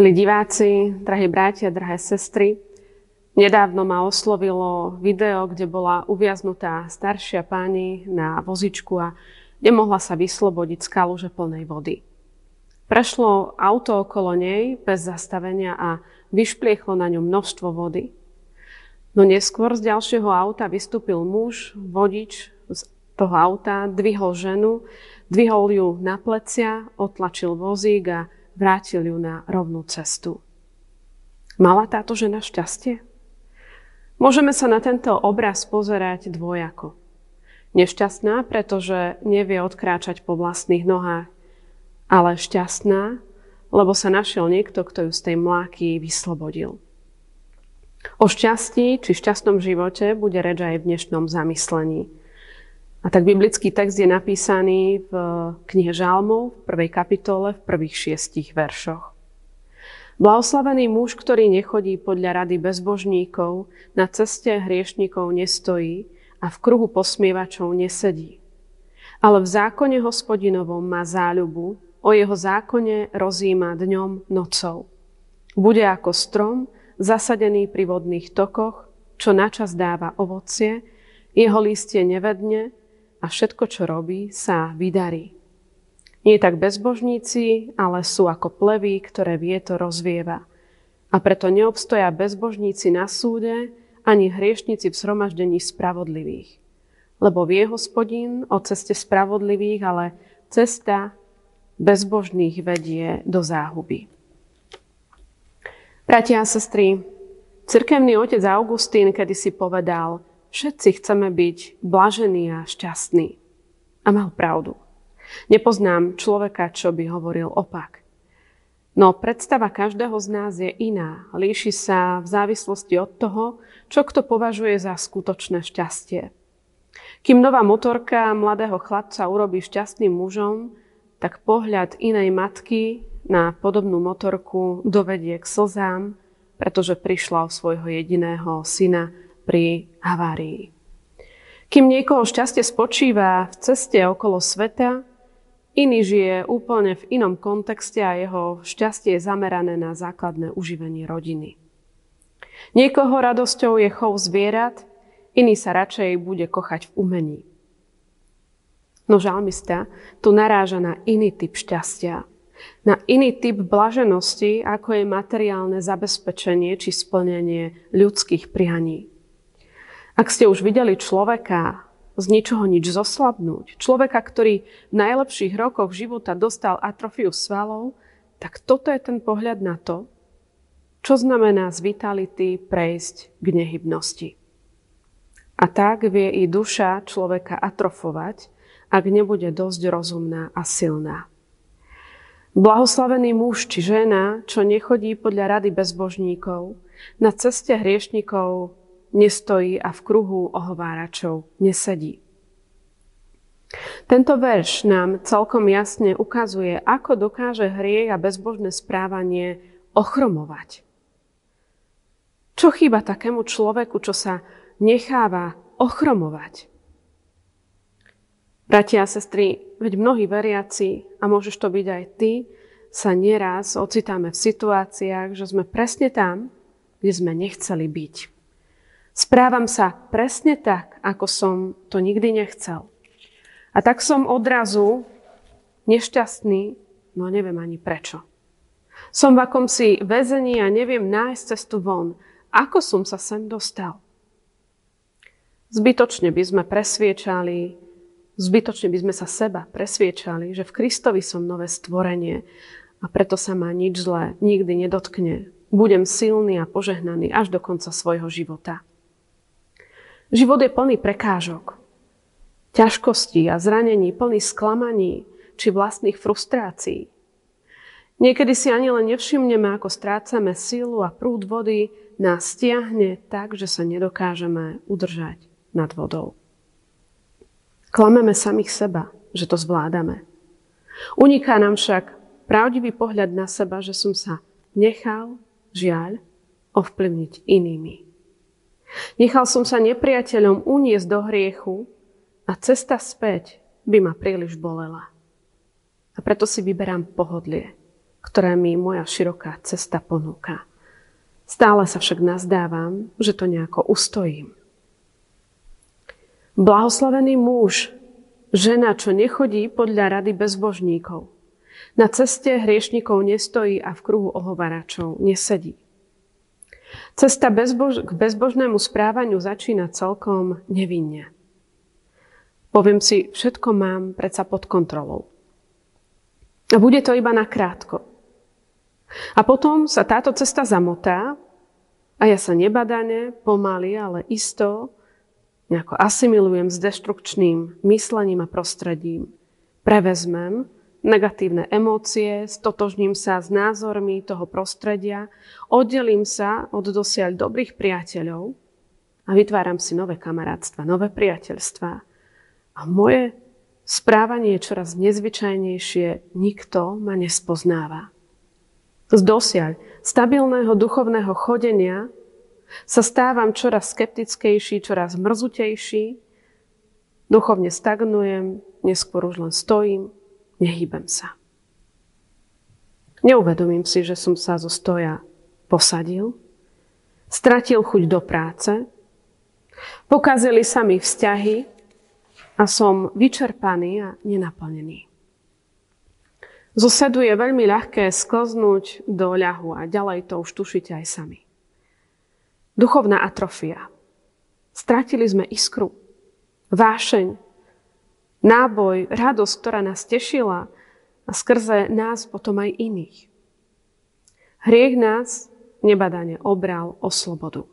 Milí diváci, drahí bratia, drahé sestry, nedávno ma oslovilo video, kde bola uviaznutá staršia pani na vozičku a nemohla sa vyslobodiť z kaluže plnej vody. Prešlo auto okolo nej bez zastavenia a vyšpliechlo na ňu množstvo vody. No neskôr z ďalšieho auta vystúpil muž, vodič z toho auta, dvihol ženu, dvihol ju na plecia, otlačil vozík a vrátil ju na rovnú cestu. Mala táto žena šťastie? Môžeme sa na tento obraz pozerať dvojako. Nešťastná, pretože nevie odkráčať po vlastných nohách, ale šťastná, lebo sa našiel niekto, kto ju z tej mláky vyslobodil. O šťastí či šťastnom živote bude reč aj v dnešnom zamyslení. A tak biblický text je napísaný v knihe Žalmov v prvej kapitole v prvých šiestich veršoch. Blahoslavený muž, ktorý nechodí podľa rady bezbožníkov, na ceste hriešnikov nestojí a v kruhu posmievačov nesedí. Ale v zákone hospodinovom má záľubu, o jeho zákone rozíma dňom nocou. Bude ako strom, zasadený pri vodných tokoch, čo načas dáva ovocie, jeho listie nevedne, a všetko, čo robí, sa vydarí. Nie tak bezbožníci, ale sú ako plevy, ktoré vietor rozvieva. A preto neobstoja bezbožníci na súde, ani hriešnici v zhromaždení spravodlivých. Lebo vie hospodín o ceste spravodlivých, ale cesta bezbožných vedie do záhuby. Bratia a sestry, cirkevný otec Augustín kedysi povedal – Všetci chceme byť blažení a šťastní. A mal pravdu. Nepoznám človeka, čo by hovoril opak. No predstava každého z nás je iná. Líši sa v závislosti od toho, čo kto považuje za skutočné šťastie. Kým nová motorka mladého chlapca urobí šťastným mužom, tak pohľad inej matky na podobnú motorku dovedie k slzám, pretože prišla o svojho jediného syna pri havárii. Kým niekoho šťastie spočíva v ceste okolo sveta, iný žije úplne v inom kontexte a jeho šťastie je zamerané na základné uživenie rodiny. Niekoho radosťou je chov zvierat, iný sa radšej bude kochať v umení. No žalmista tu naráža na iný typ šťastia, na iný typ blaženosti, ako je materiálne zabezpečenie či splnenie ľudských prianí. Ak ste už videli človeka z ničoho nič zoslabnúť, človeka, ktorý v najlepších rokoch života dostal atrofiu svalov, tak toto je ten pohľad na to, čo znamená z vitality prejsť k nehybnosti. A tak vie i duša človeka atrofovať, ak nebude dosť rozumná a silná. Blahoslavený muž či žena, čo nechodí podľa rady bezbožníkov, na ceste hriešnikov nestojí a v kruhu ohováračov nesedí. Tento verš nám celkom jasne ukazuje, ako dokáže hriech a bezbožné správanie ochromovať. Čo chýba takému človeku, čo sa necháva ochromovať? Bratia a sestry, veď mnohí veriaci, a môžeš to byť aj ty, sa nieraz ocitáme v situáciách, že sme presne tam, kde sme nechceli byť. Správam sa presne tak, ako som to nikdy nechcel. A tak som odrazu nešťastný, no neviem ani prečo. Som v akomsi väzení a neviem nájsť cestu von. Ako som sa sem dostal? Zbytočne by sme presviečali, zbytočne by sme sa seba presviečali, že v Kristovi som nové stvorenie a preto sa ma nič zlé nikdy nedotkne. Budem silný a požehnaný až do konca svojho života. Život je plný prekážok, ťažkostí a zranení, plný sklamaní či vlastných frustrácií. Niekedy si ani len nevšimneme, ako strácame sílu a prúd vody nás stiahne tak, že sa nedokážeme udržať nad vodou. Klameme samých seba, že to zvládame. Uniká nám však pravdivý pohľad na seba, že som sa nechal, žiaľ, ovplyvniť inými. Nechal som sa nepriateľom uniesť do hriechu a cesta späť by ma príliš bolela. A preto si vyberám pohodlie, ktoré mi moja široká cesta ponúka. Stále sa však nazdávam, že to nejako ustojím. Blahoslavený muž, žena, čo nechodí podľa rady bezbožníkov. Na ceste hriešnikov nestojí a v kruhu ohovaračov nesedí. Cesta bezbož- k bezbožnému správaniu začína celkom nevinne. Poviem si, všetko mám predsa pod kontrolou. A bude to iba na krátko. A potom sa táto cesta zamotá a ja sa nebadane, pomaly, ale isto nejako asimilujem s deštrukčným myslením a prostredím. Prevezmem negatívne emócie, stotožním sa s názormi toho prostredia, oddelím sa od dosiaľ dobrých priateľov a vytváram si nové kamarátstva, nové priateľstva. A moje správanie je čoraz nezvyčajnejšie, nikto ma nespoznáva. Z dosiaľ stabilného duchovného chodenia sa stávam čoraz skeptickejší, čoraz mrzutejší, duchovne stagnujem, neskôr už len stojím, nehýbem sa. Neuvedomím si, že som sa zo stoja posadil, stratil chuť do práce, pokazili sa mi vzťahy, a som vyčerpaný a nenaplnený. Zo sedu je veľmi ľahké sklznúť do ľahu a ďalej to už tušíte aj sami. Duchovná atrofia. Stratili sme iskru, vášeň, náboj, radosť, ktorá nás tešila a skrze nás potom aj iných. Hriech nás nebadane obral o slobodu.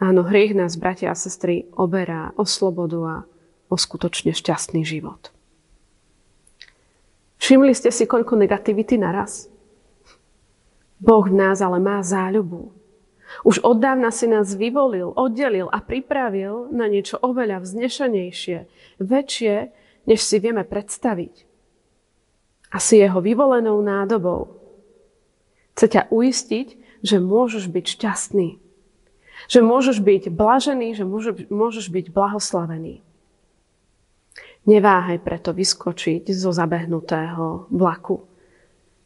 Áno, hriech nás, bratia a sestry, oberá o slobodu a o skutočne šťastný život. Všimli ste si, koľko negativity naraz? Boh v nás ale má záľubu. Už od dávna si nás vyvolil, oddelil a pripravil na niečo oveľa vznešenejšie, väčšie, než si vieme predstaviť. A si jeho vyvolenou nádobou. Chce ťa uistiť, že môžeš byť šťastný. Že môžeš byť blažený, že môžeš byť blahoslavený. Neváhaj preto vyskočiť zo zabehnutého vlaku.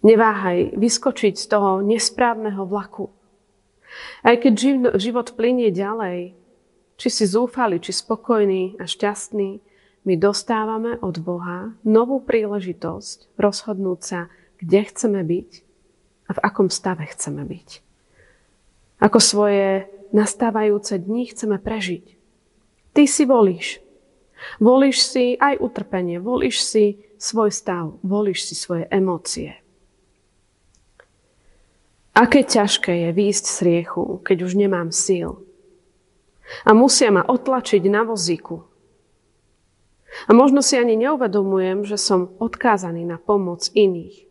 Neváhaj vyskočiť z toho nesprávneho vlaku. Aj keď život plinie ďalej, či si zúfali, či spokojný a šťastný, my dostávame od Boha novú príležitosť rozhodnúť sa, kde chceme byť a v akom stave chceme byť. Ako svoje nastávajúce dni chceme prežiť. Ty si volíš, Volíš si aj utrpenie, volíš si svoj stav, volíš si svoje emócie. Aké ťažké je výjsť z riechu, keď už nemám síl. A musia ma otlačiť na vozíku. A možno si ani neuvedomujem, že som odkázaný na pomoc iných,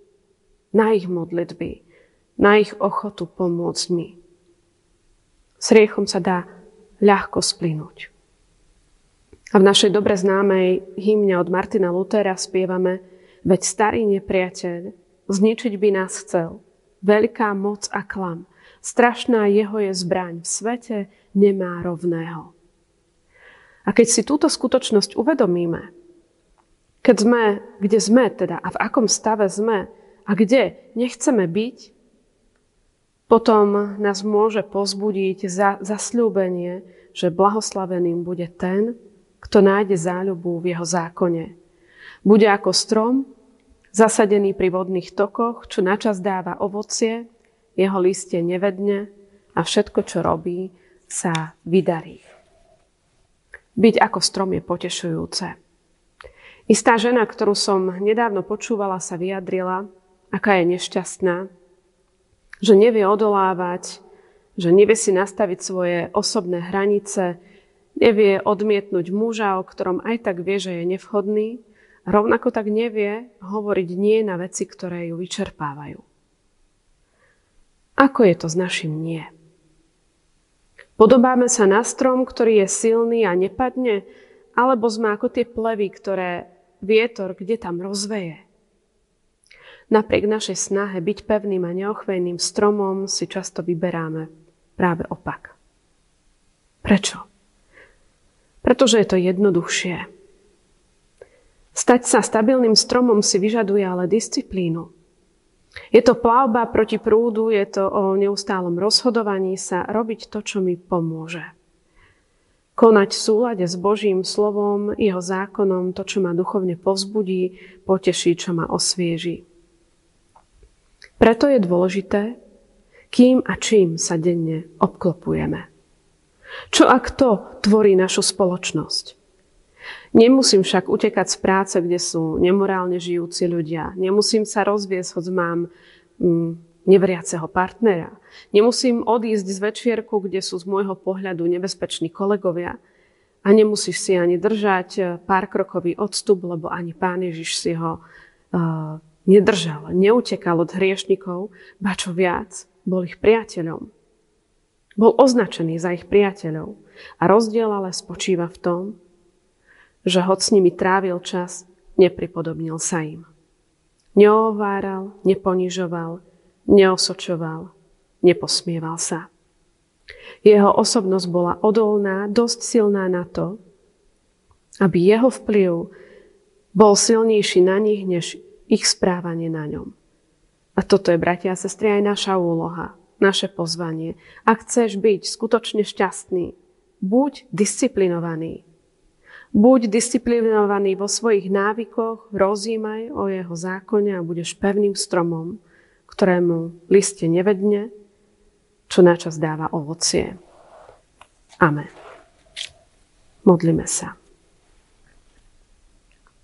na ich modlitby, na ich ochotu pomôcť mi. S riechom sa dá ľahko splínuť. A v našej dobre známej hymne od Martina Lutera spievame Veď starý nepriateľ zničiť by nás chcel. Veľká moc a klam. Strašná jeho je zbraň. V svete nemá rovného. A keď si túto skutočnosť uvedomíme, keď sme, kde sme teda a v akom stave sme a kde nechceme byť, potom nás môže pozbudiť za, zasľúbenie, že blahoslaveným bude ten, kto nájde záľubu v jeho zákone. Bude ako strom, zasadený pri vodných tokoch, čo načas dáva ovocie, jeho listie nevedne a všetko, čo robí, sa vydarí. Byť ako strom je potešujúce. Istá žena, ktorú som nedávno počúvala, sa vyjadrila, aká je nešťastná, že nevie odolávať, že nevie si nastaviť svoje osobné hranice, Nevie odmietnúť muža, o ktorom aj tak vie, že je nevhodný. Rovnako tak nevie hovoriť nie na veci, ktoré ju vyčerpávajú. Ako je to s našim nie? Podobáme sa na strom, ktorý je silný a nepadne, alebo sme ako tie plevy, ktoré vietor kde tam rozveje. Napriek našej snahe byť pevným a neochvejným stromom si často vyberáme práve opak. Prečo? pretože je to jednoduchšie. Stať sa stabilným stromom si vyžaduje ale disciplínu. Je to plavba proti prúdu, je to o neustálom rozhodovaní sa robiť to, čo mi pomôže. Konať v súlade s Božím slovom, jeho zákonom, to, čo ma duchovne povzbudí, poteší, čo ma osvieži. Preto je dôležité, kým a čím sa denne obklopujeme. Čo ak to tvorí našu spoločnosť? Nemusím však utekať z práce, kde sú nemorálne žijúci ľudia. Nemusím sa rozviesť, hoď mám mm, partnera. Nemusím odísť z večierku, kde sú z môjho pohľadu nebezpeční kolegovia. A nemusíš si ani držať eh, pár krokový odstup, lebo ani pán Ježiš si ho uh, nedržal, neutekal od hriešnikov, ba čo viac, bol ich priateľom. Bol označený za ich priateľov. A rozdiel ale spočíva v tom, že hoď s nimi trávil čas, nepripodobnil sa im. Neováral, neponižoval, neosočoval, neposmieval sa. Jeho osobnosť bola odolná, dosť silná na to, aby jeho vplyv bol silnejší na nich, než ich správanie na ňom. A toto je, bratia a sestry, aj naša úloha, naše pozvanie. Ak chceš byť skutočne šťastný, buď disciplinovaný. Buď disciplinovaný vo svojich návykoch, rozímaj o jeho zákone a budeš pevným stromom, ktorému liste nevedne, čo načas dáva ovocie. Amen. Modlíme sa.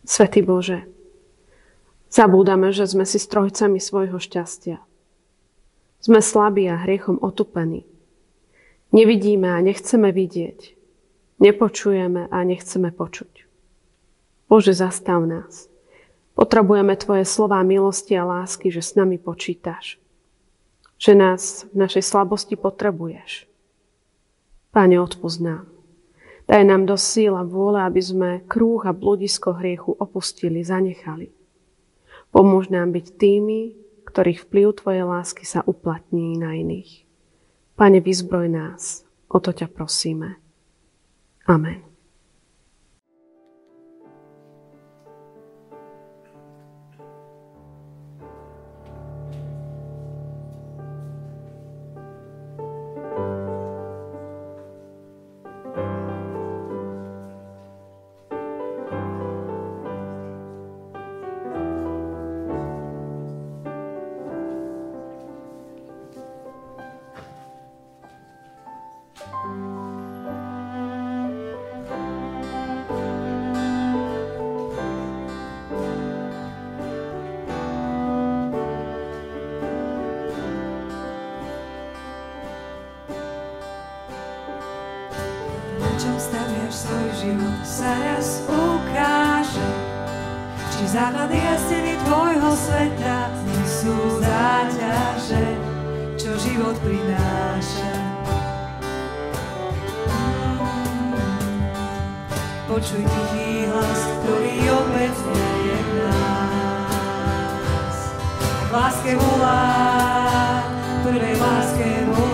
Svetý Bože, zabúdame, že sme si strojcami svojho šťastia. Sme slabí a hriechom otupení. Nevidíme a nechceme vidieť. Nepočujeme a nechceme počuť. Bože, zastav nás. Potrebujeme Tvoje slova milosti a lásky, že s nami počítaš. Že nás v našej slabosti potrebuješ. Pane, odpúsť. Daj nám do síl a vôle, aby sme krúh a bludisko hriechu opustili, zanechali. Pomôž nám byť tými, ktorých vplyv Tvojej lásky sa uplatní na iných. Pane, vyzbroj nás, o to ťa prosíme. Amen. Staviaš svoj život, sa raz ukáže. Či základy a steny tvojho sveta nie sú záťaže, čo život prináša. Počuj tichý hlas, ktorý opäť je v nás. Láske volá, prvej láske volá,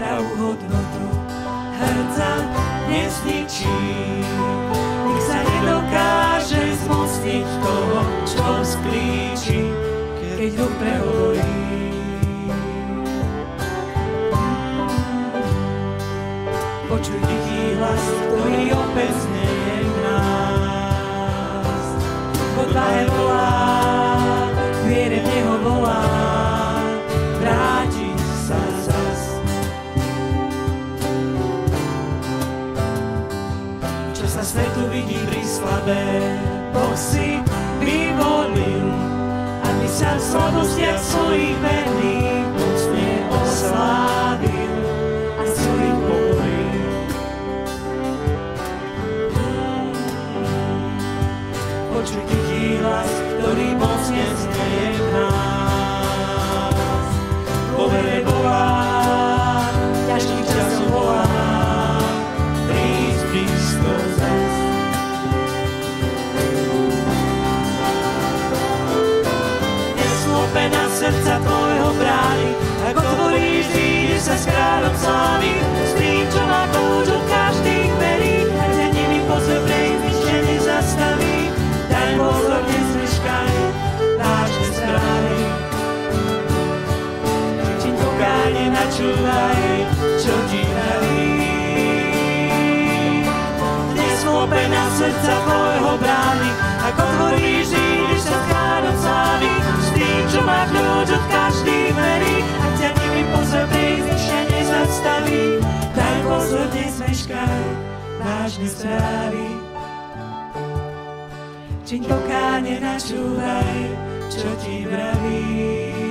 pravú hodnotu, hrca nezničí. Nech sa nedokáže zmostiť toho, čo sklíči, keď duch prehovorí. hlas, ktorý opäť znieje v nás. Odvahe volá, svetu vidí pri slabé, Boh si vyvolil, aby sa v slabostiach svojich verných Chlopená srdca tvojho brány, ak otvoríš, vyjdeš sa s kráľom slávy, s tým, čo má kľúč od každých dverí, a ťa nimi pozor prejsť, nič ťa nezastaví. Daj pozor, nezmeškaj, vážne správy. Čiň pokáne načúvaj, čo ti vraví.